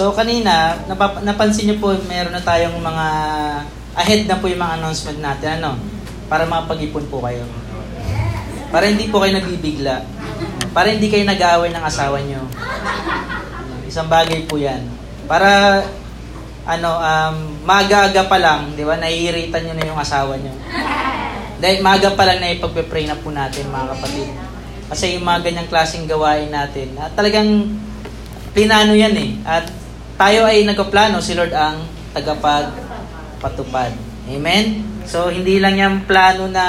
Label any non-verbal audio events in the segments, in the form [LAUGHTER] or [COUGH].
So kanina, napap- napansin niyo po, meron na tayong mga ahead na po yung mga announcement natin, ano? Para makapag-ipon po kayo. Para hindi po kayo nagbibigla. Para hindi kayo nag-aaway ng asawa niyo. Isang bagay po yan. Para, ano, um, maaga-aga pa lang, di ba, naiiritan nyo na yung asawa nyo. Dahil maaga pa lang na ipagpe-pray na po natin, mga kapatid. Kasi yung mga ganyang klaseng gawain natin, at talagang plinano yan eh. At tayo ay nagpaplano, si Lord ang tagapagpatupad. Amen? So, hindi lang yan plano na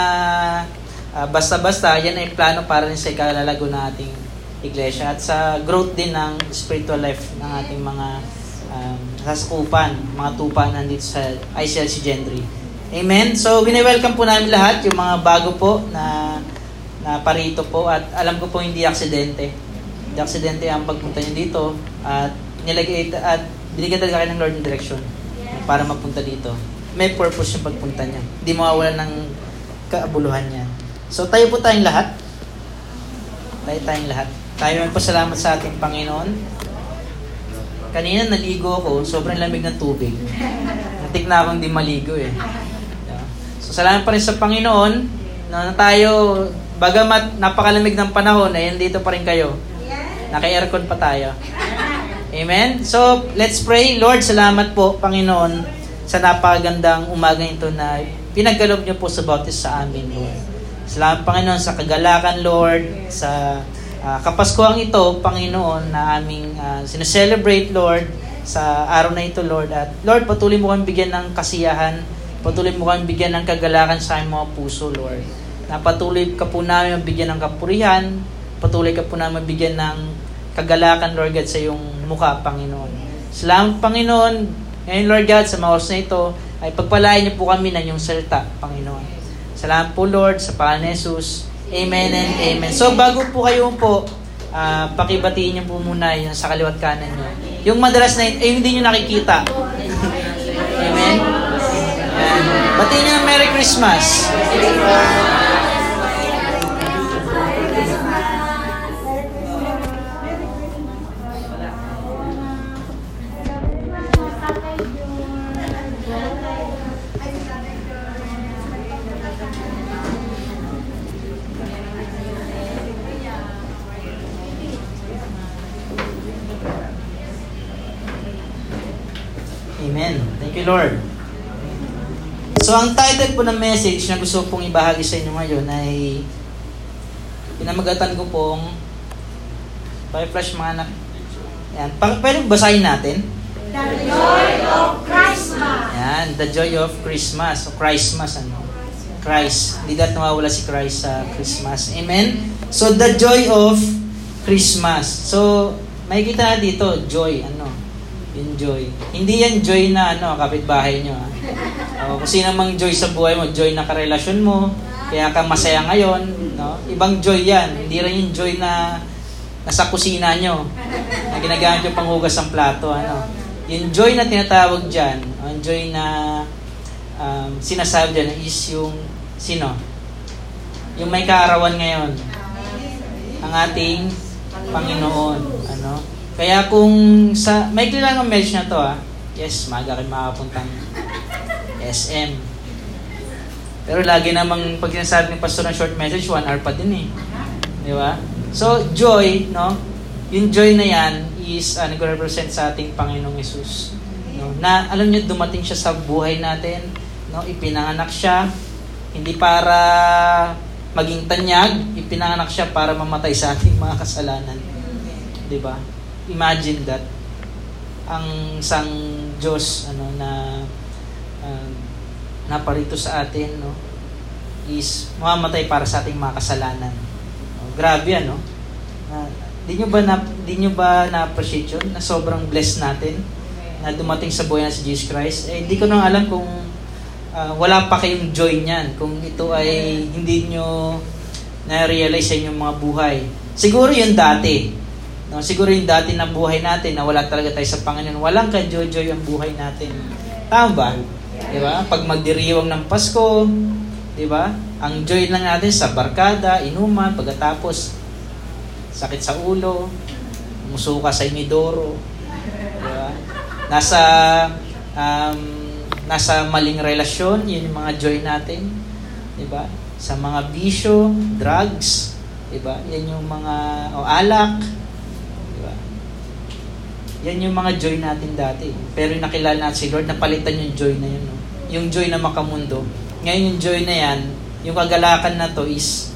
uh, basta-basta, yan ay plano para rin sa ikalalago ng ating iglesia at sa growth din ng spiritual life ng ating mga um, sasakupan, mga tupa nandito sa ICLC Gendry. Amen? So, wini-welcome po namin lahat, yung mga bago po na na parito po at alam ko po hindi aksidente. Hindi aksidente ang pagpunta niyo dito at nilagay at binigyan talaga kayo ng Lord ng direction para mapunta dito. May purpose yung pagpunta niya. Hindi mawawalan ng kaabuluhan niya. So tayo po tayong lahat. Tayo tayong lahat. Tayo magpasalamat sa ating Panginoon. Kanina naligo ako, sobrang lamig ng tubig. Natik na akong di maligo eh. So salamat pa rin sa Panginoon na tayo, bagamat napakalamig ng panahon, ay dito pa rin kayo. Naka-aircon pa tayo. Amen? So, let's pray. Lord, salamat po, Panginoon, sa napakagandang umaga ito na pinagkalog niyo po sa bautis sa amin, Lord. Salamat, Panginoon, sa kagalakan, Lord, sa uh, kapaskuhan ito, Panginoon, na aming uh, sineselebrate, Lord, sa araw na ito, Lord. At Lord, patuloy mo kami bigyan ng kasiyahan, patuloy mo kami bigyan ng kagalakan sa aming mga puso, Lord. Na patuloy ka po namin mabigyan ng kapurihan, patuloy ka po namin mabigyan ng kagalakan, Lord God, sa iyong mukha, Panginoon. Salamat, Panginoon. Ngayon, Lord God, sa mga na ito, ay pagpalain niyo po kami ng iyong salita, Panginoon. Salamat po, Lord, sa pangalan ni Jesus. Amen and amen. So, bago po kayo po, uh, pakibatiin niyo po muna yung sa kaliwat kanan niyo. Yung madalas na, eh, hindi niyo nakikita. amen? Yan. Batiin niyo Merry Christmas. Amen. Thank you, Lord. So, ang title po ng message na gusto pong ibahagi sa inyo ngayon ay pinamagatan ko pong pa-flash mga anak. Yan. Pa- pwede basahin natin? The joy of Christmas. Yan. The joy of Christmas. O Christmas, ano? Christ. Hindi dapat nawawala si Christ sa Christmas. Amen? So, the joy of Christmas. So, makikita na dito, joy. Ano? Enjoy. Hindi yan joy na ano, kapitbahay nyo. Ha? [LAUGHS] O, kung sino mang joy sa buhay mo, joy na karelasyon mo, kaya ka masaya ngayon, no? Ibang joy yan. Hindi rin yung joy na nasa kusina nyo, na ginagamit yung panghugas ng plato, ano? Yung joy na tinatawag dyan, ang joy na um, sinasabi dyan is yung, sino? Yung may kaarawan ngayon. Ang ating Panginoon. Ano? Kaya kung sa, may lang ang message na to ah. Yes, maaga kayo makakapuntang SM. Pero lagi namang pag sinasabi ng pastor ng short message, one hour pa din eh. Di ba? So, joy, no? Yung joy na yan is uh, nag-represent sa ating Panginoong Yesus. No? Na, alam niyo, dumating siya sa buhay natin. No? Ipinanganak siya. Hindi para maging tanyag. Ipinanganak siya para mamatay sa ating mga kasalanan. Di ba? Imagine that. Ang sang Diyos ano, na uh, naparito sa atin no, is mamamatay para sa ating mga kasalanan. Oh, grabe ano. Uh, di nyo ba na di nyo ba na-appreciate yun na sobrang blessed natin na dumating sa buhay na si Jesus Christ? Eh hindi ko nang alam kung uh, wala pa kayong joy niyan kung ito ay hindi nyo na-realize sa inyong mga buhay. Siguro yun dati. No, siguro yung dati na buhay natin na wala talaga tayo sa Panginoon, walang ka-joy-joy ang buhay natin. Tama ba? Di ba? Pag magdiriwang ng Pasko, di ba? Ang joy lang natin sa barkada, inuman, pagkatapos sakit sa ulo, musuka sa inidoro, di ba? Nasa um, nasa maling relasyon, yun yung mga joy natin, di ba? Sa mga bisyo, drugs, di ba? Yan yung mga o alak, yan yung mga joy natin dati. Pero yung nakilala natin si Lord, napalitan yung joy na yun. No? Yung joy na makamundo. Ngayon yung joy na yan, yung kagalakan na to is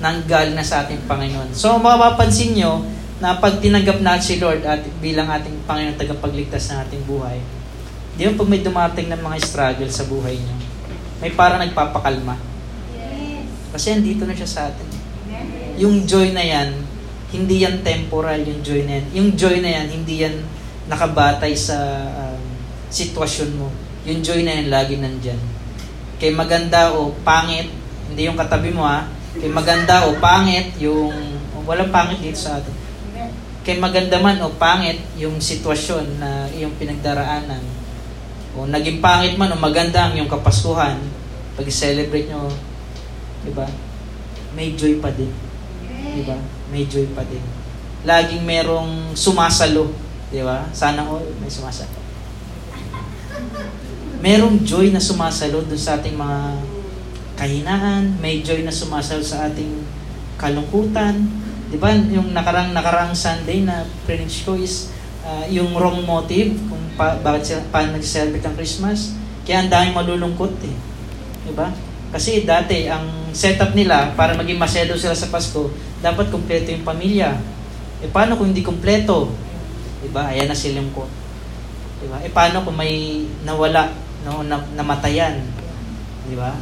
nanggal na sa ating Panginoon. So mapapansin nyo na pag tinanggap natin si Lord at bilang ating Panginoon tagapagligtas ng ating buhay, di ba pag may dumating ng mga struggle sa buhay nyo, may parang nagpapakalma. Kasi andito na siya sa atin. Yung joy na yan, hindi yan temporal yung joy na yan. Yung joy na yan, hindi yan nakabatay sa um, sitwasyon mo. Yung joy na yan, lagi nandyan. Kay maganda o pangit, hindi yung katabi mo ha, kay maganda o pangit, yung, walang pangit dito sa atin. Kay maganda man o pangit, yung sitwasyon na iyong pinagdaraanan, o naging pangit man o maganda ang yung kapaskuhan, pag-celebrate nyo, di ba? May joy pa din. Di ba? May joy pa din. Laging merong sumasalo. Di ba? Sana all may sumasalo. Merong joy na sumasalo doon sa ating mga kahinaan. May joy na sumasalo sa ating kalungkutan. Di ba? Yung nakarang nakarang Sunday na preach ko is uh, yung wrong motive kung pa, bakit sila pa nag-celebrate ng Christmas. Kaya ang daming malulungkot eh. Di ba? Kasi dati, ang setup nila para maging masedo sila sa Pasko, dapat kumpleto yung pamilya. E paano kung hindi kumpleto? Diba? Ayan na silang ko. Diba? E paano kung may nawala, no, na, namatayan? Diba?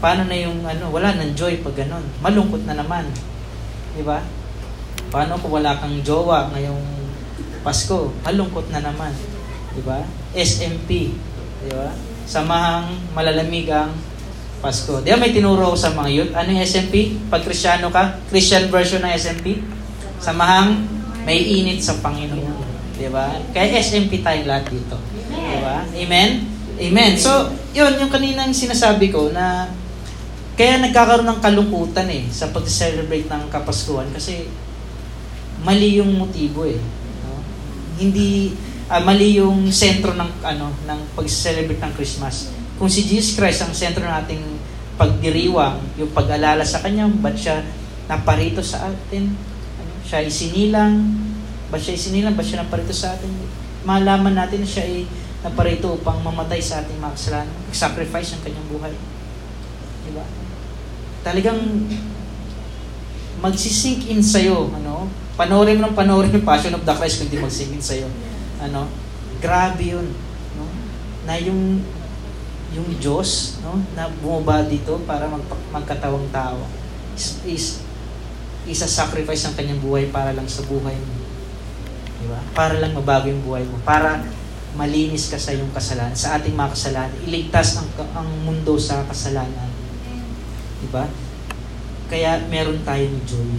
Paano na yung ano, wala nang joy pag ganun. Malungkot na naman. Diba? Paano kung wala kang jowa ngayong Pasko? Malungkot na naman. Diba? SMP. Diba? Samahang malalamig ang Pasko. Di ba may tinuro ko sa mga youth? Ano yung SMP? Pag Krisyano ka, Christian version ng SMP? Samahang may init sa Panginoon. Di ba? Kaya SMP tayong lahat dito. Di ba? Amen? Amen. So, yun, yung kaninang sinasabi ko na kaya nagkakaroon ng kalungkutan eh sa pag-celebrate ng Kapaskuhan kasi mali yung motibo eh. No? Hindi uh, mali yung sentro ng ano ng pag-celebrate ng Christmas kung si Jesus Christ ang sentro ng ating pagdiriwang, yung pag-alala sa Kanya, ba't siya naparito sa atin? Ano, siya isinilang? Ba't siya isinilang? Ba't siya naparito sa atin? Malaman natin siya ay naparito upang mamatay sa ating mga kasalanan. Sacrifice ang kanyang buhay. Diba? Talagang magsisink in sa'yo. Ano? Panoorin mo ng panoorin yung Passion of the Christ kung di magsink in sa'yo. Ano? Grabe yun. No? Na yung yung Diyos no, na bumaba dito para mag, magkatawang tao is, is isa sacrifice ang kanyang buhay para lang sa buhay mo. Di ba? Para lang mabago yung buhay mo. Para malinis ka sa iyong kasalanan, sa ating mga kasalanan. Iligtas ang, ang mundo sa kasalanan. Di ba? Kaya meron tayong joy.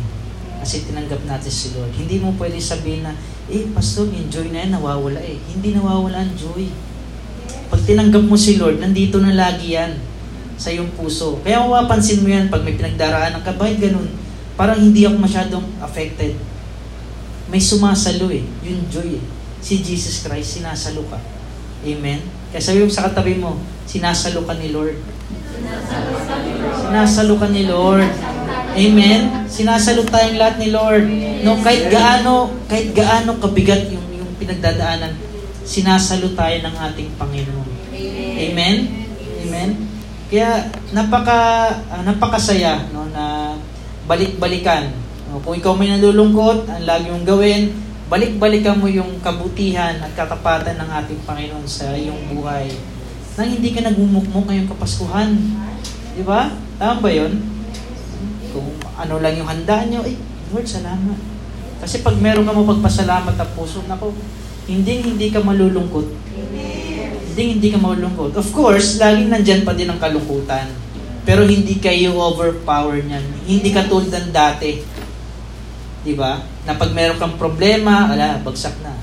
Kasi tinanggap natin si Lord. Hindi mo pwede sabihin na, eh, pastor, yung joy na yan nawawala eh. Hindi nawawala ang joy pag tinanggap mo si Lord, nandito na lagi yan sa iyong puso. Kaya mapapansin mo yan pag may pinagdaraan ng kabay, ganun. Parang hindi ako masyadong affected. May sumasalo eh. Yung joy eh. Si Jesus Christ, sinasalo ka. Amen? Kaya sabi mo sa katabi mo, sinasalo ka ni Lord. Sinasalo ka ni Lord. Amen? Sinasalo tayong lahat ni Lord. No, kahit gaano, kahit gaano kabigat yung, yung pinagdadaanan, sinasalo tayo ng ating Panginoon. Amen? Amen? Kaya napaka uh, napakasaya no na balik-balikan. No, kung ikaw may nalulungkot, ang lagi mong gawin, balik-balikan mo yung kabutihan at katapatan ng ating Panginoon sa iyong buhay. Nang hindi ka nagmumukmuk ngayong kapaskuhan. Di ba? Tama ba yun? Kung ano lang yung handaan nyo, eh, Lord, salamat. Kasi pag meron ka mo pagpasalamat na puso, nako, hindi hindi ka malulungkot. Hindi hindi ka malulungkot. Of course, laging nandyan pa din ang kalungkutan. Pero hindi kayo overpower niyan. Hindi ka tulad ng dati. Di ba? Na pag meron kang problema, wala, bagsak na.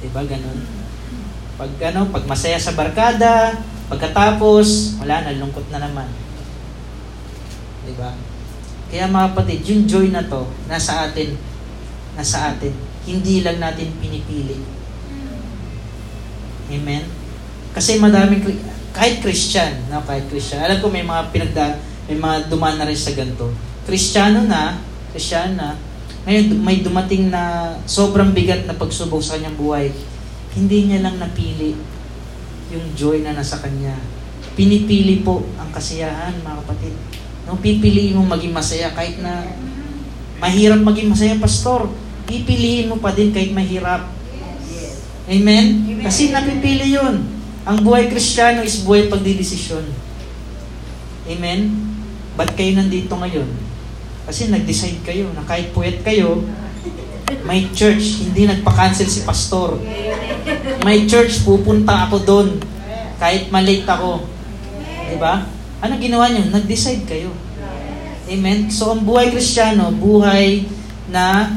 Diba, ganun? Pag ano, pag masaya sa barkada, pagkatapos, wala, nalungkot na naman. Diba? Kaya mga kapatid, yung joy na to, nasa atin, nasa atin. Hindi lang natin pinipili. Amen? Kasi madaming, kahit Christian, no, kahit Christian, alam ko may mga pinagda, may mga dumaan na rin sa ganito. Kristiyano na, Kristiyano na, ngayon, may dumating na sobrang bigat na pagsubok sa kanyang buhay. Hindi niya lang napili yung joy na nasa kanya. Pinipili po ang kasiyahan, mga kapatid. No, pipiliin mo maging masaya kahit na mahirap maging masaya, pastor. Pipiliin mo pa din kahit mahirap. Amen? Kasi napipili yun. Ang buhay kristyano is buhay pagdidesisyon. Amen? Ba't kayo nandito ngayon? Kasi nag-decide kayo na kahit puwet kayo, may church, hindi nagpa-cancel si pastor. May church, pupunta ako doon. Kahit malate ako. Diba? Ano ginawa niyo? Nag-decide kayo. Amen? So, ang buhay kristyano, buhay na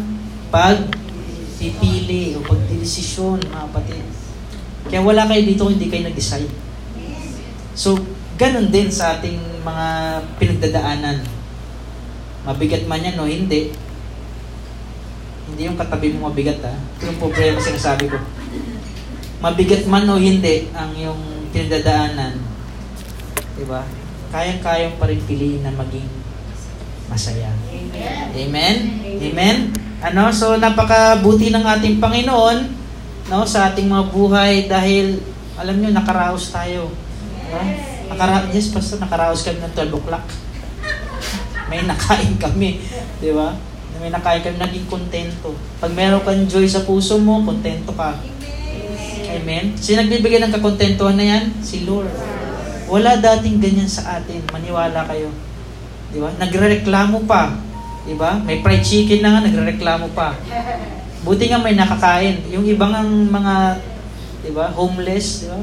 pagpipili o pagdidesisyon, mga kapatid. Kaya wala kayo dito hindi kayo nag-decide. So, ganun din sa ating mga pinagdadaanan Mabigat man yan o hindi. Hindi yung katabi mo mabigat ha. Ito yung problema sinasabi ko. Mabigat man o hindi ang yung pinagdadaanan. Diba? Kayang-kayang pa rin piliin na maging masaya. Amen? Amen? Ano? So, napakabuti ng ating Panginoon no, sa ating mga buhay dahil, alam nyo, nakaraos tayo. Diba? Nakara yes, basta nakaraos kami ng 12 o'clock [LAUGHS] may nakain kami. Di ba? May nakain kami, naging kontento. Pag meron kang joy sa puso mo, kontento ka. Amen? Sino nagbibigay ng kakontentuhan na yan? Si Lord. Wala dating ganyan sa atin. Maniwala kayo. Di ba? Nagrereklamo pa. Di ba? May fried chicken na nga, nagrereklamo pa. Buti nga may nakakain. Yung ibang mga, di ba, homeless, di ba?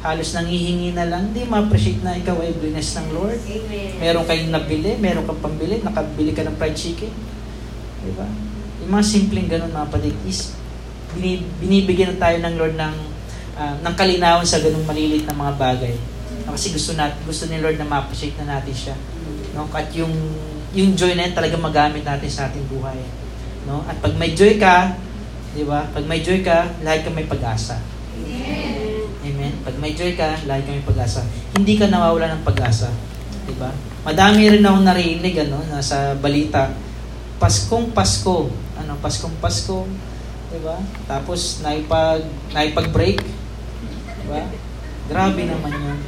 halos nangihingi na lang, di ma-appreciate na ikaw ay blessed ng Lord. Amen. Meron kayong nabili, meron kang pambili, nakabili ka ng fried chicken. Di ba? Yung mga simpleng ganun mga padig is binibigyan na tayo ng Lord ng uh, ng kalinawan sa ganung malilit na mga bagay. Kasi gusto natin, gusto ni Lord na ma-appreciate na natin siya. No? At yung yung joy na yan talaga magamit natin sa ating buhay. No? At pag may joy ka, di ba? Pag may joy ka, lahat ka may pag-asa. Amen? Pag may joy ka, lagi kami pag-asa. Hindi ka nawawala ng pag-asa. Diba? Madami rin ako narinig ano, nasa balita. Paskong Pasko. Ano, Paskong Pasko. Diba? Tapos, naipag, naipag-break. Diba? Grabe naman yun.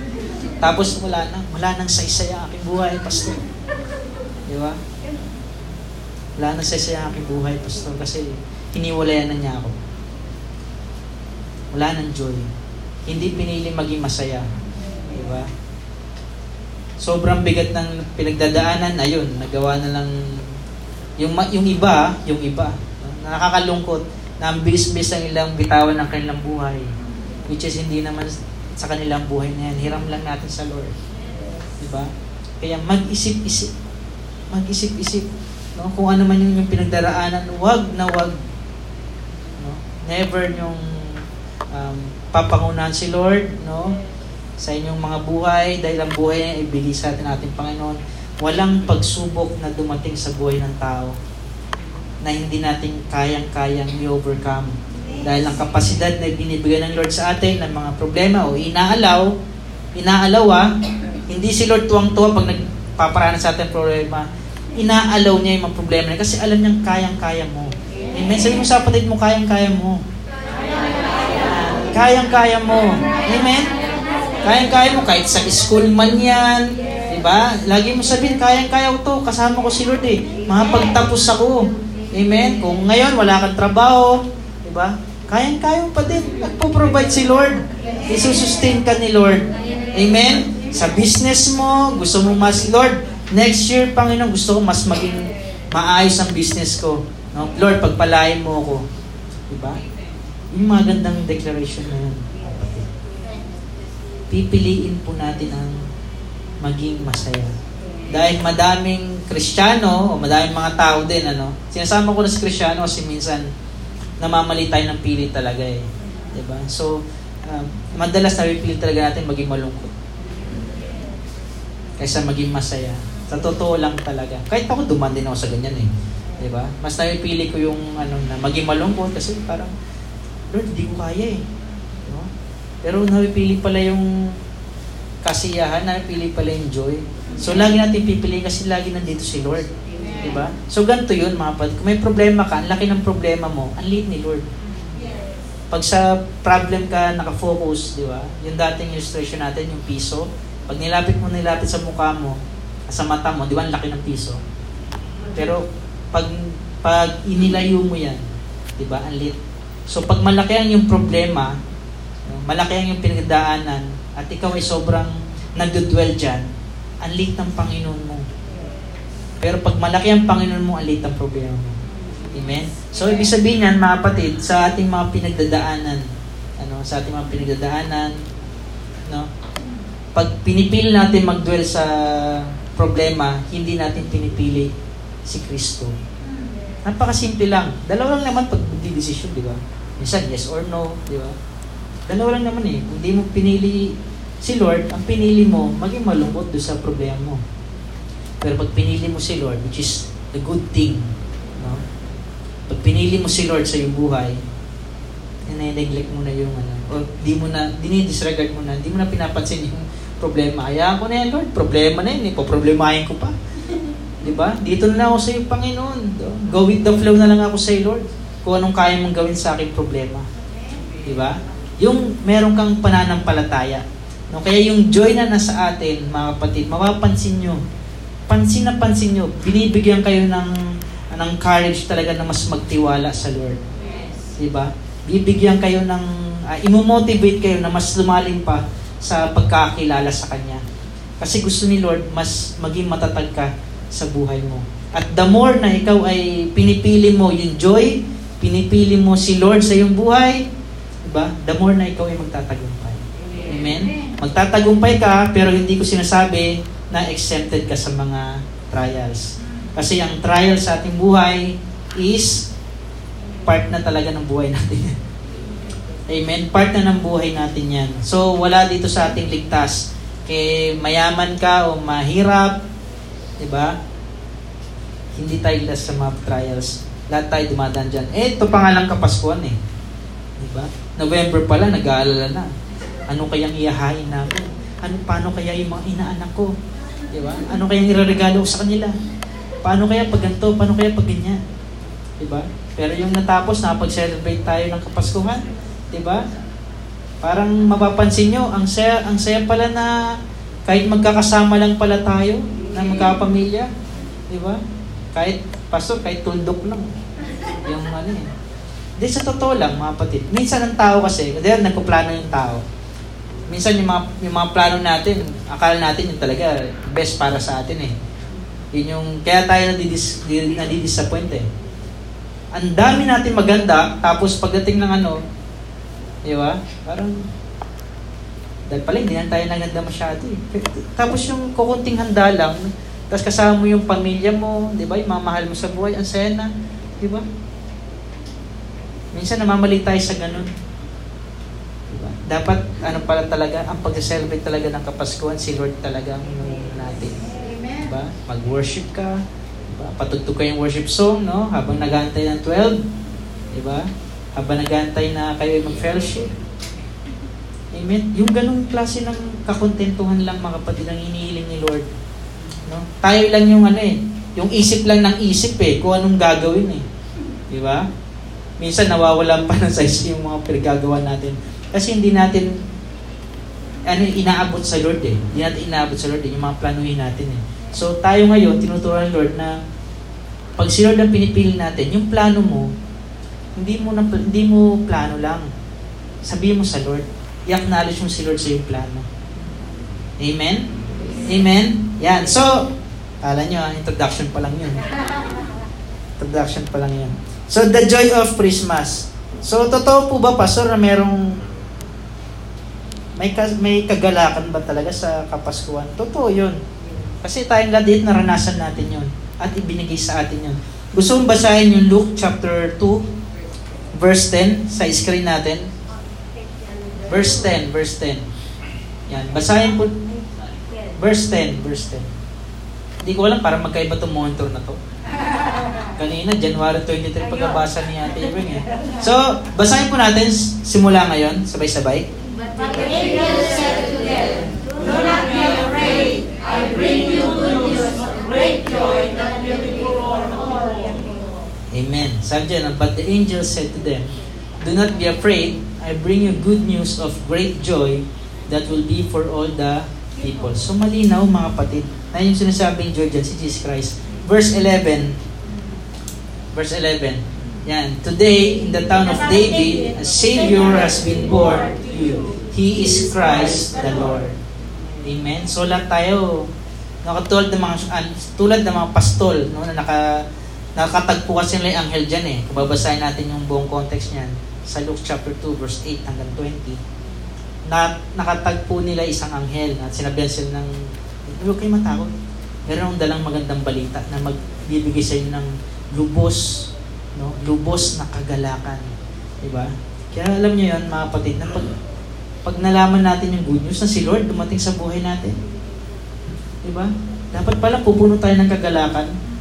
Tapos, wala na. Wala nang saysay ang aking buhay, Pastor. Diba? Wala nang saysay ang aking buhay, Pastor. Kasi, hiniwalayan na niya ako. Wala nang joy hindi pinili maging masaya. Di ba? Sobrang bigat ng pinagdadaanan, ayun, nagawa na lang yung yung iba, yung iba, nakakalungkot na ang bilis-bilis ang ilang bitawan ng kanilang buhay. Which is hindi naman sa kanilang buhay na yan. Hiram lang natin sa Lord. Di ba? Kaya mag-isip-isip. Mag-isip-isip. No? Kung ano man yung, yung pinagdaraanan, wag na wag. No? Never yung um, papangunahan si Lord, no? Sa inyong mga buhay, dahil ang buhay ay ibigay sa atin ating Panginoon. Walang pagsubok na dumating sa buhay ng tao na hindi natin kayang-kayang i-overcome. Dahil ang kapasidad na binibigay ng Lord sa atin ng mga problema o inaalaw, inaalaw ah, hindi si Lord tuwang-tuwa pag nagpaparana sa atin problema. Inaalaw niya yung mga problema niya kasi alam niyang kayang-kaya mo. Amen. Sabi mo sa kapatid mo, kayang-kaya mo. Kayang-kaya mo. Amen? Kayang-kaya mo kahit sa school man yan. Diba? Lagi mo sabihin, kayang-kaya ko to. Kasama ko si Lord eh. Makapagtapos ako. Amen? Kung ngayon wala kang trabaho, diba? Kayang-kaya mo pa din. Nagpo-provide si Lord. Isusustain ka ni Lord. Amen? Sa business mo, gusto mo mas, Lord, next year, Panginoon, gusto ko mas maging maayos ang business ko. No? Lord, pagpalain mo ako. Diba? Yung magandang declaration na yun. Pipiliin po natin ang maging masaya. dahil madaming Kristiyano o madaming mga tao din ano. Sinasama ko na si Kristiyano kasi minsan namamali tayo ng pili talaga eh. 'Di ba? So uh, madalas napipili talaga natin maging malungkot. Kaysa maging masaya. Sa totoo lang talaga. Kahit ako duman din ako sa ganyan eh. 'Di ba? Mas napipili ko yung ano na maging malungkot kasi parang Lord, hindi ko kaya eh. Diba? Pero napipili pala yung kasiyahan, napipili pala yung joy. So, lagi natin pipiliin kasi lagi nandito si Lord. Di ba? So, ganito yun, mga pad. Kung may problema ka, ang laki ng problema mo, ang liit ni Lord. Pag sa problem ka nakafocus, di ba? Yung dating illustration natin, yung piso, pag nilapit mo nilapit sa mukha mo, sa mata mo, di ba, ang laki ng piso. Pero, pag, pag inilayo mo yan, di ba, ang liit. So, pag malaki ang yung problema, malaki ang yung pinagdaanan, at ikaw ay sobrang nagdudwell dyan, ang liit ng Panginoon mo. Pero pag malaki ang Panginoon mo, ang liit ang problema mo. Amen? So, ibig sabihin yan, mga kapatid, sa ating mga pinagdadaanan, ano, sa ating mga pinagdadaanan, no, pag pinipili natin magdwell sa problema, hindi natin pinipili si Kristo. Napakasimple lang. Dalawa lang naman pag desisyon, di ba? Minsan, yes or no, di ba? Dalawa lang naman eh. Kung di mo pinili si Lord, ang pinili mo, maging malungkot doon sa problema mo. Pero pag pinili mo si Lord, which is the good thing, no? Pag pinili mo si Lord sa iyong buhay, nine-neglect mo na yung ano, o di mo na, dinidisregard mo na, di mo na pinapansin yung problema. Hayaan ko na yan, Lord. Problema na yun. Ipoproblemahin ko pa. [LAUGHS] Di ba? Dito na ako sa iyo, Panginoon. Go with the flow na lang ako sa iyo, Lord. Kung anong kaya mong gawin sa aking problema. Di ba? Yung meron kang pananampalataya No, kaya yung joy na nasa atin, mga kapatid, mapapansin nyo. Pansin na pansin nyo, binibigyan kayo ng, ng courage talaga na mas magtiwala sa Lord. Yes. Diba? Bibigyan kayo ng, uh, imomotivate kayo na mas lumalim pa sa pagkakilala sa Kanya. Kasi gusto ni Lord, mas maging matatag ka sa buhay mo. At the more na ikaw ay pinipili mo yung joy, pinipili mo si Lord sa iyong buhay, diba? the more na ikaw ay magtatagumpay. Amen? Magtatagumpay ka, pero hindi ko sinasabi na exempted ka sa mga trials. Kasi ang trial sa ating buhay is part na talaga ng buhay natin. [LAUGHS] Amen? Part na ng buhay natin yan. So, wala dito sa ating ligtas. Kay mayaman ka o mahirap, di ba? Hindi tayo ligtas sa mga trials. Lahat tayo dumadaan dyan. Eh, ito pa nga lang kapaskuhan eh. Di ba? November pala, nag-aalala na ano kayang iyahain namin? Ano, paano kaya yung mga inaanak ko? Di ba? Ano kayang ireregalo ko sa kanila? Paano kaya pag ganito? Paano kaya pag ganyan? Di ba? Pero yung natapos, napag-celebrate tayo ng Kapaskuhan. Di ba? Parang mapapansin nyo, ang saya, ang saya pala na kahit magkakasama lang pala tayo, na magkapamilya. Di ba? Kahit, pastor, kahit tundok lang. Yung ano eh. Di sa totoo lang, mga patid. Minsan ang tao kasi, dahil nagkuplano yung tao, minsan yung mga, yung mga plano natin, akala natin yung talaga best para sa atin eh. Yun yung, kaya tayo nadidis, nadidisappoint eh. Ang dami natin maganda, tapos pagdating ng ano, di ba? Parang, dahil pala hindi na tayo naganda masyado eh. Tapos yung kukunting handa lang, tapos kasama mo yung pamilya mo, di ba? Yung mamahal mo sa buhay, ang saya di ba? Minsan namamali tayo sa ganun dapat ano pala talaga, ang pag-celebrate talaga ng Kapaskuhan, si Lord talaga ang natin. Diba? Mag-worship ka, diba? patugtog ka yung worship song, no? Habang nagantay ng 12, diba? Habang nagantay na kayo ay mag-fellowship. Amen. Yung ganung klase ng kakontentuhan lang mga kapatid ang inihiling ni Lord. No? Tayo lang yung ano eh, yung isip lang ng isip eh, kung anong gagawin eh. Di ba? Minsan nawawalan pa ng size yung mga pinagagawa natin. Kasi hindi natin ano, inaabot sa Lord eh. Hindi natin inaabot sa Lord eh, yung mga planuhin natin eh. So tayo ngayon, tinuturuan ng Lord na pag si Lord ang pinipili natin, yung plano mo, hindi mo na, hindi mo plano lang. Sabihin mo sa Lord, i-acknowledge mo si Lord sa iyong plano. Amen? Amen? Yan. So, kala nyo, ah, introduction pa lang yun. Introduction pa lang yun. So, the joy of Christmas. So, totoo po ba, Pastor, na merong may, may kagalakan ba talaga sa Kapaskuhan? Totoo yun. Kasi tayong lahat dito naranasan natin yon at ibinigay sa atin yon. Gusto mong basahin yung Luke chapter 2, verse 10 sa screen natin? Verse 10, verse 10. Yan, basahin po. Verse 10, verse 10. Hindi ko alam para magkaiba itong monitor na to. Kanina, January 23 pagkabasa ni Ate Ibeng eh. So, basahin po natin simula ngayon, sabay-sabay. But the angel said to them, Do not be afraid. I bring you good news of great joy that will be for all. Dyan, but the angel said to them, Do not be afraid. I bring you good news of great joy that will be for all the people. So malinaw mga kapatid. Na yung sinasabing joy dyan, si Jesus Christ. Verse 11. Verse 11. Yan. Today, in the town of David, a Savior has been born to you. He is Christ the Lord. Amen. So lahat tayo, nakatulad ng mga, uh, tulad ng mga pastol, no, na naka, nakatagpo kasi nila yung anghel dyan eh. Kung babasahin natin yung buong context niyan, sa Luke chapter 2, verse 8 hanggang 20, na nakatagpo nila isang anghel at sinabihan sila ng, huwag kayo matakot. Meron akong dalang magandang balita na magbibigay sa inyo ng lubos, no? lubos na kagalakan. Diba? Kaya alam niyo yon mga kapatid, na pag, pag nalaman natin yung good news na si Lord dumating sa buhay natin, diba? Dapat pala pupuno tayo ng kagalakan.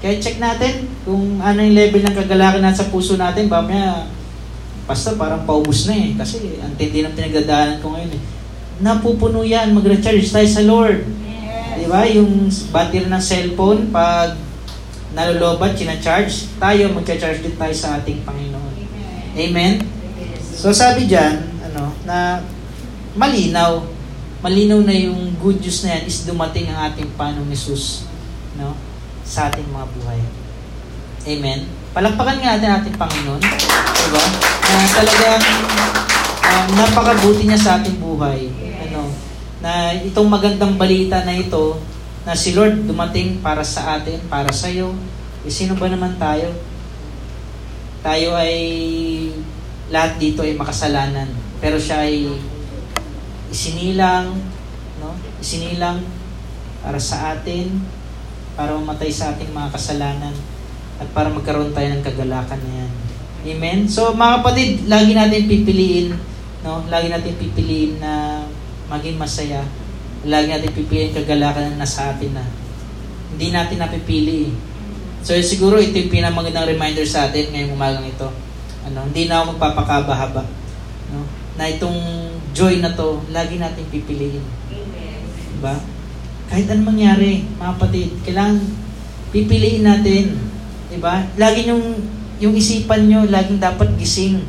Kaya check natin kung ano yung level ng kagalakan natin sa puso natin. Mamaya, basta parang paubos na eh. Kasi ang tindi ng pinagdadaanan ko ngayon eh. Napupuno yan, mag-recharge tayo sa Lord. Di ba? Yung battery ng cellphone, pag nalolobat, charge tayo, mag-charge din tayo sa ating Panginoon. Amen? So sabi dyan, ano, na malinaw, malinaw na yung good news na yan is dumating ang ating Panginoong Jesus no, sa ating mga buhay. Amen? Palakpakan nga natin ating Panginoon. Diba? Na talagang um, napakabuti niya sa ating buhay. Ano, na itong magandang balita na ito, na si Lord dumating para sa atin, para sa iyo. E sino ba naman tayo? Tayo ay lahat dito ay makasalanan. Pero siya ay isinilang, no? Isinilang para sa atin, para mamatay sa ating mga kasalanan at para magkaroon tayo ng kagalakan na yan. Amen? So mga kapatid, lagi natin pipiliin, no? Lagi natin pipiliin na maging masaya. Lagi natin pipiliin kagalakan na nasa atin na. Hindi natin napipili. So siguro ito yung pinamagandang reminder sa atin ngayong umagang ito. Ano, hindi na ako magpapakabahaba. No? Na itong joy na to, lagi natin pipiliin. Kahit anong mangyari, mga kapatid, kailangan pipiliin natin. Diba? Lagi yung, yung isipan nyo, laging dapat gising.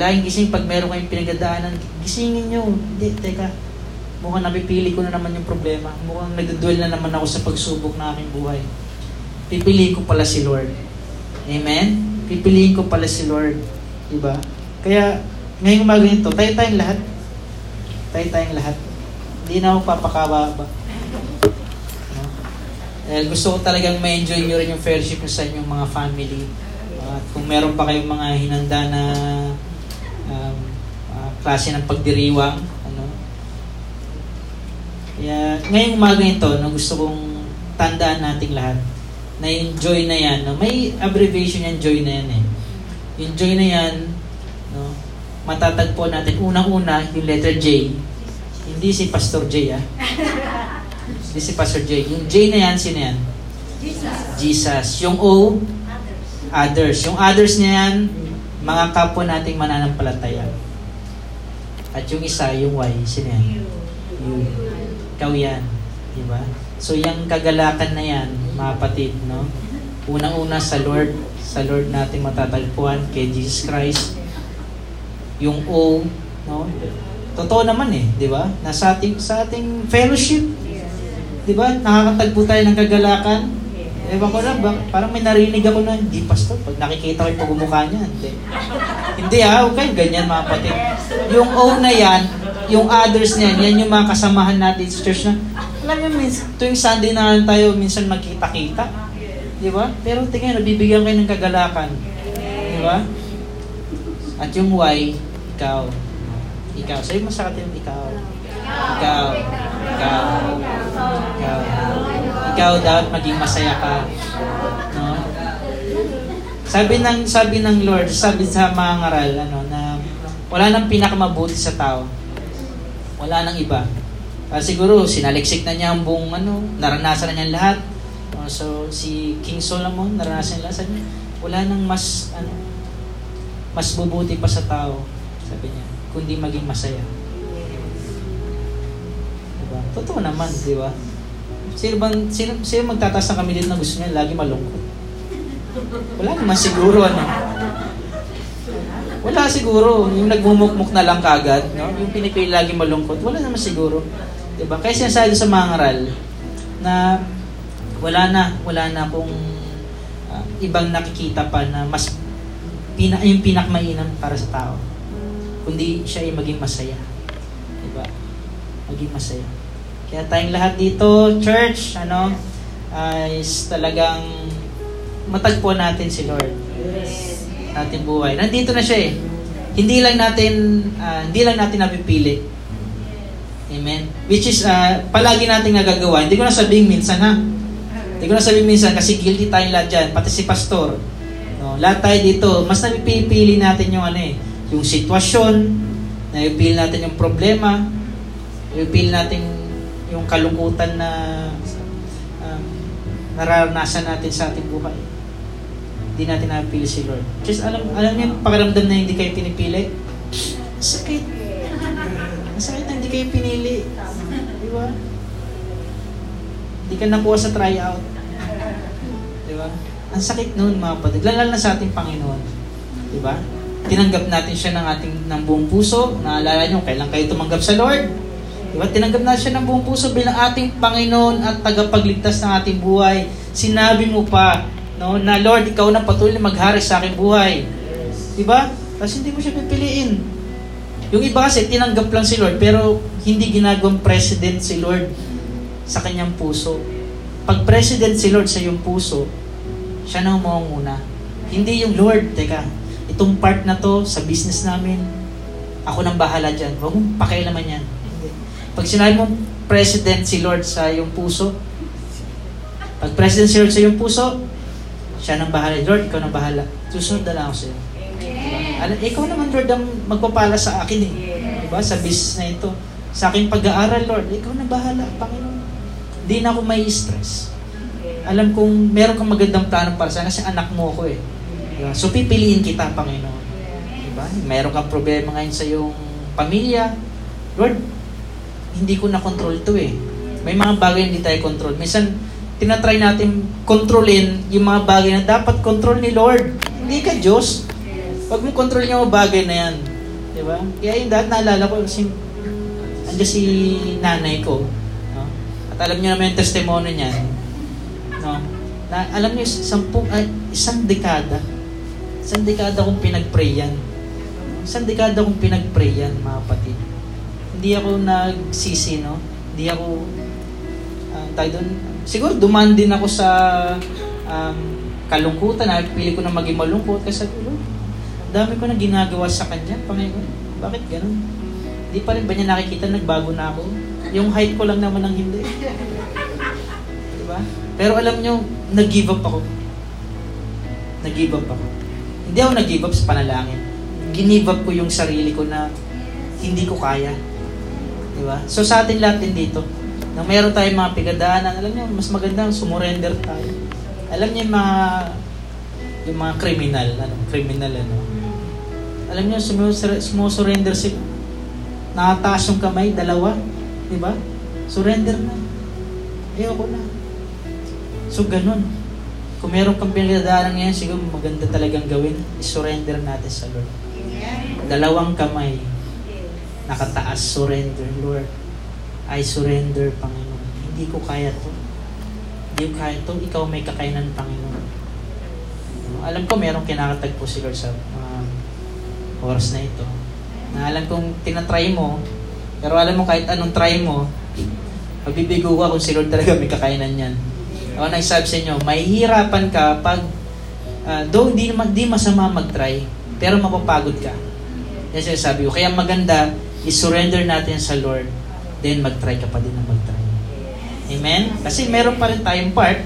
Laging gising pag meron kayong pinagdadaanan, gisingin nyo. Hindi, teka, mukhang napipili ko na naman yung problema. Mukhang nagduduel na naman ako sa pagsubok ng aking buhay. Pipiliin ko pala si Lord. Amen? Pipiliin ko pala si Lord. Diba? Kaya, ngayong umaga nito, tayo tayong lahat. Tayo tayong lahat. Hindi na ako papakababa. Eh, gusto ko talagang ma-enjoy nyo rin yung fellowship nyo sa inyong mga family. At kung meron pa kayong mga hinanda na um, uh, klase ng pagdiriwang, ano, kaya ngayong umaga ito, no, gusto kong tandaan nating lahat na yung joy na yan, no, may abbreviation yan, joy na yan eh. Yung joy na yan, no, matatagpo natin unang-una yung letter J. Hindi si Pastor J, ah. Hindi si Pastor J. Yung J na yan, sino yan? Jesus. Jesus. Yung O, Others. others. Yung others na yan, mga kapwa nating mananampalataya. At yung isa, yung Y, sino yan? You. Ikaw yan. Diba? So, yung kagalakan na yan, mga kapatid, no? Unang-una sa Lord, sa Lord nating matatagpuan, kay Jesus Christ. Yung O, no? Totoo naman eh, di ba? Nasa ating, sa ating fellowship, di ba? Nakakatagpo tayo ng kagalakan. Ewan ko na, ba, parang may narinig ako na, hindi pastor, pag nakikita ko yung pagmumukha niya, hindi. Hindi ah, okay, ganyan mga kapatid. Yung O na yan, yung others na yan, yung mga kasamahan natin sa church na, alam niyo, minsan, tuwing Sunday na lang tayo, minsan magkita-kita. Di ba? Pero tingnan, nabibigyan kayo ng kagalakan. Di ba? At yung Y, ikaw. Ikaw. Sa'yo mo sa atin, ikaw. Ikaw. Ikaw. Ikaw dapat maging masaya ka. No? Sabi ng sabi ng Lord, sabi sa mga ngaral ano na wala nang pinakamabuti sa tao. Wala nang iba. Uh, siguro sinaliksik na niya ang buong ano, naranasan na niya lahat. Uh, so si King Solomon naranasan lahat sabi niya, wala nang mas ano mas bubuti pa sa tao, sabi niya, kundi maging masaya. Diba? Totoo naman, di ba? Sino bang sino, sino magtataas ng kami dito na gusto niya lagi malungkot? Wala naman siguro ano. Wala siguro. Yung nagmumukmuk na lang kagad, no? Yung pinipili lagi malungkot, wala naman siguro. 'Di ba? Kaya sinasabi sa mga ngaral na wala na, wala na kung uh, ibang nakikita pa na mas pina, yung pinakmainam para sa tao. Kundi siya ay maging masaya. 'Di ba? Maging masaya. Kaya tayong lahat dito, church, ano, uh, is talagang matagpuan natin si Lord. Yes. Natin buhay. Nandito na siya eh. Hindi lang natin uh, hindi lang natin napipili. Amen. Which is uh, palagi nating nagagawa. Hindi ko na sabihin minsan ha. Hindi ko na sabihin minsan kasi guilty tayong lahat dyan. Pati si pastor. No, lahat tayo dito, mas napipili natin yung ano eh, yung sitwasyon, napipili natin yung problema, napipili natin yung kalungkutan na um, nararanasan natin sa ating buhay hindi natin napili si Lord. Just alam, alam niyo, pakiramdam na hindi kayo pinipili. Sakit. Masakit na hindi kayo pinili. Di ba? Hindi ka nakuha sa tryout. Di ba? Ang sakit noon mga kapatid. Lalo na sa ating Panginoon. Di ba? Tinanggap natin siya ng ating ng buong puso. Naalala niyo, kailan kayo tumanggap sa Lord? Di ba? Tinanggap natin siya ng buong puso bilang ating Panginoon at tagapagligtas ng ating buhay. Sinabi mo pa, No, na Lord, ikaw na patuloy maghari sa aking buhay. Yes. 'Di ba? Kasi hindi mo siya pipiliin. Yung iba kasi tinanggap lang si Lord pero hindi ginagawang president si Lord sa kanyang puso. Pag president si Lord sa iyong puso, siya na umanguna. Hindi yung Lord, teka, itong part na to sa business namin, ako nang bahala dyan. Huwag mong pakialaman yan. Pag sinabi mo president si Lord sa iyong puso, pag president si Lord sa iyong puso, siya nang bahala. Lord, ikaw nang bahala. Susunod na lang ako sa iyo. Alam, ikaw naman, Lord, ang magpapala sa akin eh. Diba? Sa business na ito. Sa aking pag-aaral, Lord, ikaw na bahala, Panginoon. Hindi na ako may stress. Alam kong meron kang magandang plano para sa kasi anak mo ako eh. Diba? So pipiliin kita, Panginoon. Diba? Meron kang problema ngayon sa iyong pamilya. Lord, hindi ko na control to eh. May mga bagay hindi tayo control. Minsan, tinatry natin kontrolin yung mga bagay na dapat control ni Lord. Hindi ka Diyos. Pag mo control niya mga bagay na yan. Di ba? Kaya yung dahil naalala ko, si, andyan si nanay ko. No? At alam niyo naman yung testimony niya. No? Na, alam niyo, sampung, uh, isang dekada. Isang dekada kong pinag-pray Isang dekada kong pinag-pray mga kapatid. Hindi ako nagsisi, no? Hindi ako, uh, tayo doon, siguro duman din ako sa um, kalungkutan. Na pili ko na maging malungkot kasi oh, dami ko na ginagawa sa kanya. Panginoon bakit ganun? Di pa rin ba niya nakikita nagbago na ako? Yung height ko lang naman ang hindi. [LAUGHS] Di ba pero alam niyo nag-give up ako. Nag-give up ako. Hindi ako nag-give up sa panalangin. Ginive up ko yung sarili ko na hindi ko kaya di ba so sa atin lahat din dito nang meron tayong mga pigadaanan, alam niyo, mas maganda sumurrender tayo. Alam niyo yung mga yung mga criminal, ano, criminal ano. Alam niyo, sumusurrender sila. Nakataas yung kamay, dalawa. Di ba? Surrender na. Ayoko na. So, ganun. Kung meron kang pinagdadaanan ngayon, siguro maganda talagang gawin, surrender natin sa Lord. Dalawang kamay, nakataas, surrender, Lord I surrender, Panginoon. Hindi ko kaya to. Hindi ko kaya to. Ikaw may kakayanan, Panginoon. Alam ko merong kinakatagpo si Lord sa mga oras na ito. Na alam kong tinatry mo, pero alam mo kahit anong try mo, mabibigo ka kung si Lord talaga may kakayanan yan. Ako nagsabi sa inyo, may hirapan ka pag, uh, though di, di masama mag-try, pero mapapagod ka. Yan sabi ko. Kaya maganda, i-surrender natin sa Lord then mag-try ka pa din na mag-try. Amen? Kasi meron pa rin tayong part.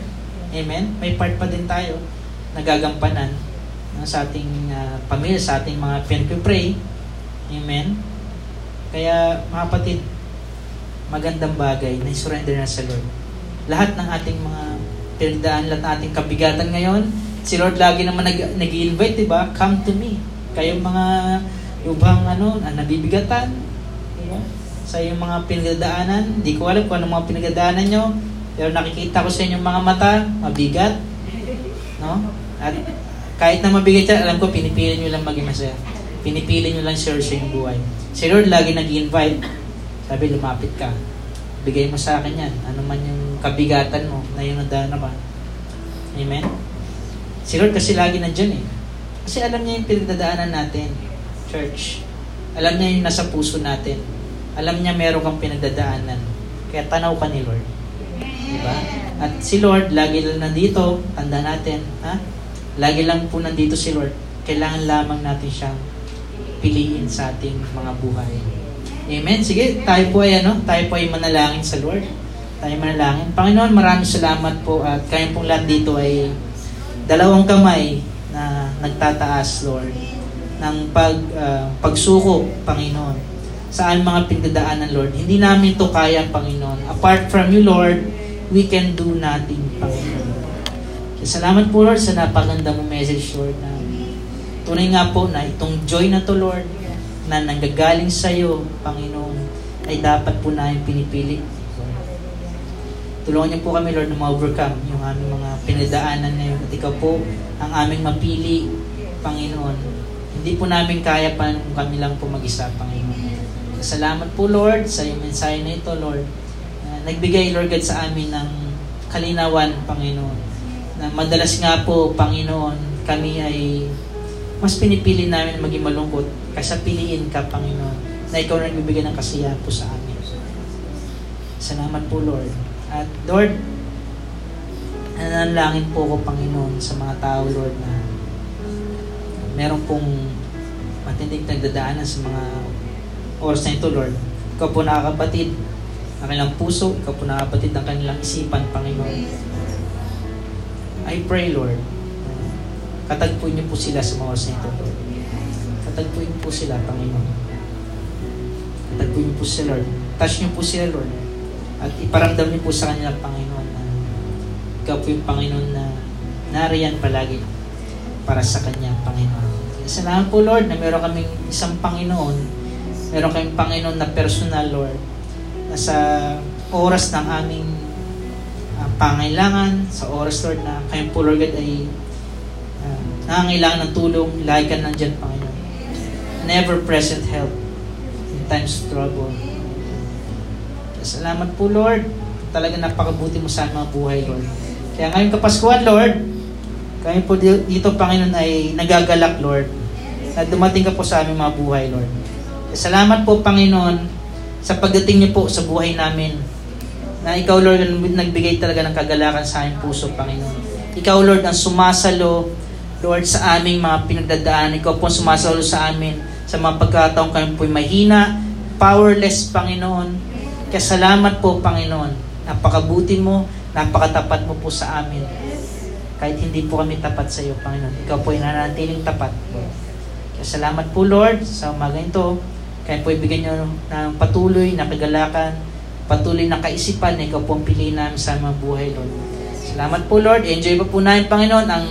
Amen? May part pa din tayo na gagampanan uh, sa ating uh, pamilya, sa ating mga pinag-pray. Amen? Kaya, mga kapatid, magandang bagay na surrender na sa Lord. Lahat ng ating mga pinagdaan, lahat ng ating kabigatan ngayon, si Lord lagi naman nag, nag-invite, di ba? Come to me. Kayong mga lubhang ano, na nabibigatan, di ba? Sa iyong mga pinagdaanan, hindi ko alam kung ano mga pinagdaanan nyo, pero nakikita ko sa inyong mga mata, mabigat, [LAUGHS] no? At kahit na mabigat yan, alam ko, pinipili nyo lang maging masaya. Pinipili nyo lang sure sa inyong buhay. Si Lord lagi nag-invite. Sabi, lumapit ka. Bigay mo sa akin yan. Ano man yung kabigatan mo na yung nadaan na ba. Amen? Si Lord kasi lagi nandyan eh. Kasi alam niya yung pinagdadaanan natin, church. Alam niya yung nasa puso natin. Alam niya meron kang pinagdadaanan. Kaya tanaw ka ni Lord. Diba? At si Lord, lagi lang nandito. Tanda natin. Ha? Lagi lang po nandito si Lord. Kailangan lamang natin siyang piliin sa ating mga buhay. Amen. Sige, tayo po ay ano, tayo po ay manalangin sa Lord. Tayo manalangin. Panginoon, maraming salamat po at kayo pong lahat dito ay dalawang kamay na nagtataas, Lord, ng pag, uh, pagsuko, Panginoon, sa aming mga pinagdadaanan, Lord. Hindi namin to kaya, Panginoon. Apart from you, Lord, we can do nothing, Panginoon. Salamat po, Lord, sa napaganda mo message, Lord, na tunay nga po na itong joy na to, Lord, na nanggagaling sa iyo, Panginoon, ay dapat po namin pinipili. Tulungan niyo po kami, Lord, na ma-overcome yung aming mga pinadaanan ngayon. At ikaw po ang aming mapili, Panginoon. Hindi po namin kaya pa kung kami lang po mag-isa, Panginoon. Salamat po, Lord, sa iyong mensahe na ito, Lord. Uh, nagbigay, Lord God, sa amin ng kalinawan, Panginoon. Na madalas nga po, Panginoon, kami ay mas pinipili namin maging malungkot kaysa piliin ka, Panginoon, na ikaw na nagbibigay ng kasiyahan po sa amin. Salamat po, Lord. At Lord, nanalangin po ko, Panginoon, sa mga tao, Lord, na meron pong matinding nagdadaanan sa mga oras na ito, Lord. Ikaw po nakakabatid ng kanilang puso, ikaw po nakakabatid ng kanilang isipan, Panginoon. I pray, Lord, katagpuin niyo po sila sa mga oras na ito, Lord. Katagpuin po sila, Panginoon. Katagpuin niyo po sila, Lord. Touch niyo po sila, Lord. At iparamdam niyo po sa kanila, Panginoon, na ikaw po yung Panginoon na nariyan palagi para sa Kanya, Panginoon. Salamat po, Lord, na meron kaming isang Panginoon, meron kaming Panginoon na personal, Lord, na sa oras ng aming uh, pangailangan, sa oras, Lord, na kayong po, Lord God, ay uh, nangangailangan ng tulong, lagi ka nandyan, Panginoon. Never present help in times of trouble. Salamat po, Lord. Talaga napakabuti mo sa mga buhay, Lord. Kaya ngayong Kapaskuhan, Lord, kami po dito, Panginoon, ay nagagalak, Lord, na dumating ka po sa aming mga buhay, Lord. Salamat po, Panginoon, sa pagdating niyo po sa buhay namin. Na ikaw, Lord, ang nagbigay talaga ng kagalakan sa aming puso, Panginoon. Ikaw, Lord, ang sumasalo, Lord, sa aming mga pinagdadaan. Ikaw po sumasalo sa amin sa mga pagkataong kami po'y mahina, powerless, Panginoon. Kaya salamat po. Napakabuti mo, napakatapat mo po sa amin. Kahit hindi po kami tapat sa iyo, Panginoon. Ikaw po ay nanatiling tapat. Kaya salamat po, Lord, sa umaga ito. Kaya po ibigay niyo ng patuloy na kagalakan, patuloy na kaisipan na ikaw po ang piliin namin sa mga buhay, Lord. Salamat po, Lord. Enjoy po po namin, Panginoon, ang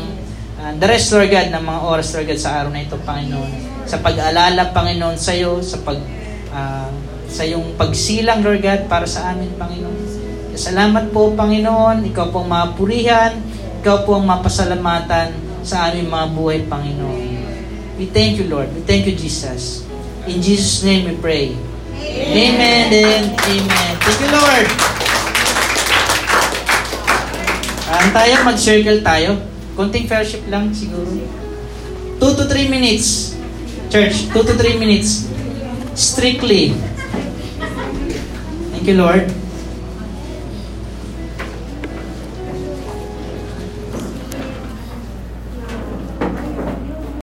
uh, the rest, Lord God, ng mga oras, Lord God, sa araw na ito, Panginoon. Sa pag-aalala, Panginoon, sa iyo, sa pag uh, sa iyong pagsilang, Lord God, para sa amin, Panginoon. Salamat po, Panginoon. Ikaw po ang mapurihan. Ikaw po ang mapasalamatan sa aming mga buhay, Panginoon. We thank you, Lord. We thank you, Jesus. In Jesus' name we pray. Amen, amen and amen. Thank you, Lord. Ang tayo, mag-circle tayo. Konting fellowship lang siguro. 2 to 3 minutes. Church, 2 to 3 minutes. Strictly. Thank you, Lord.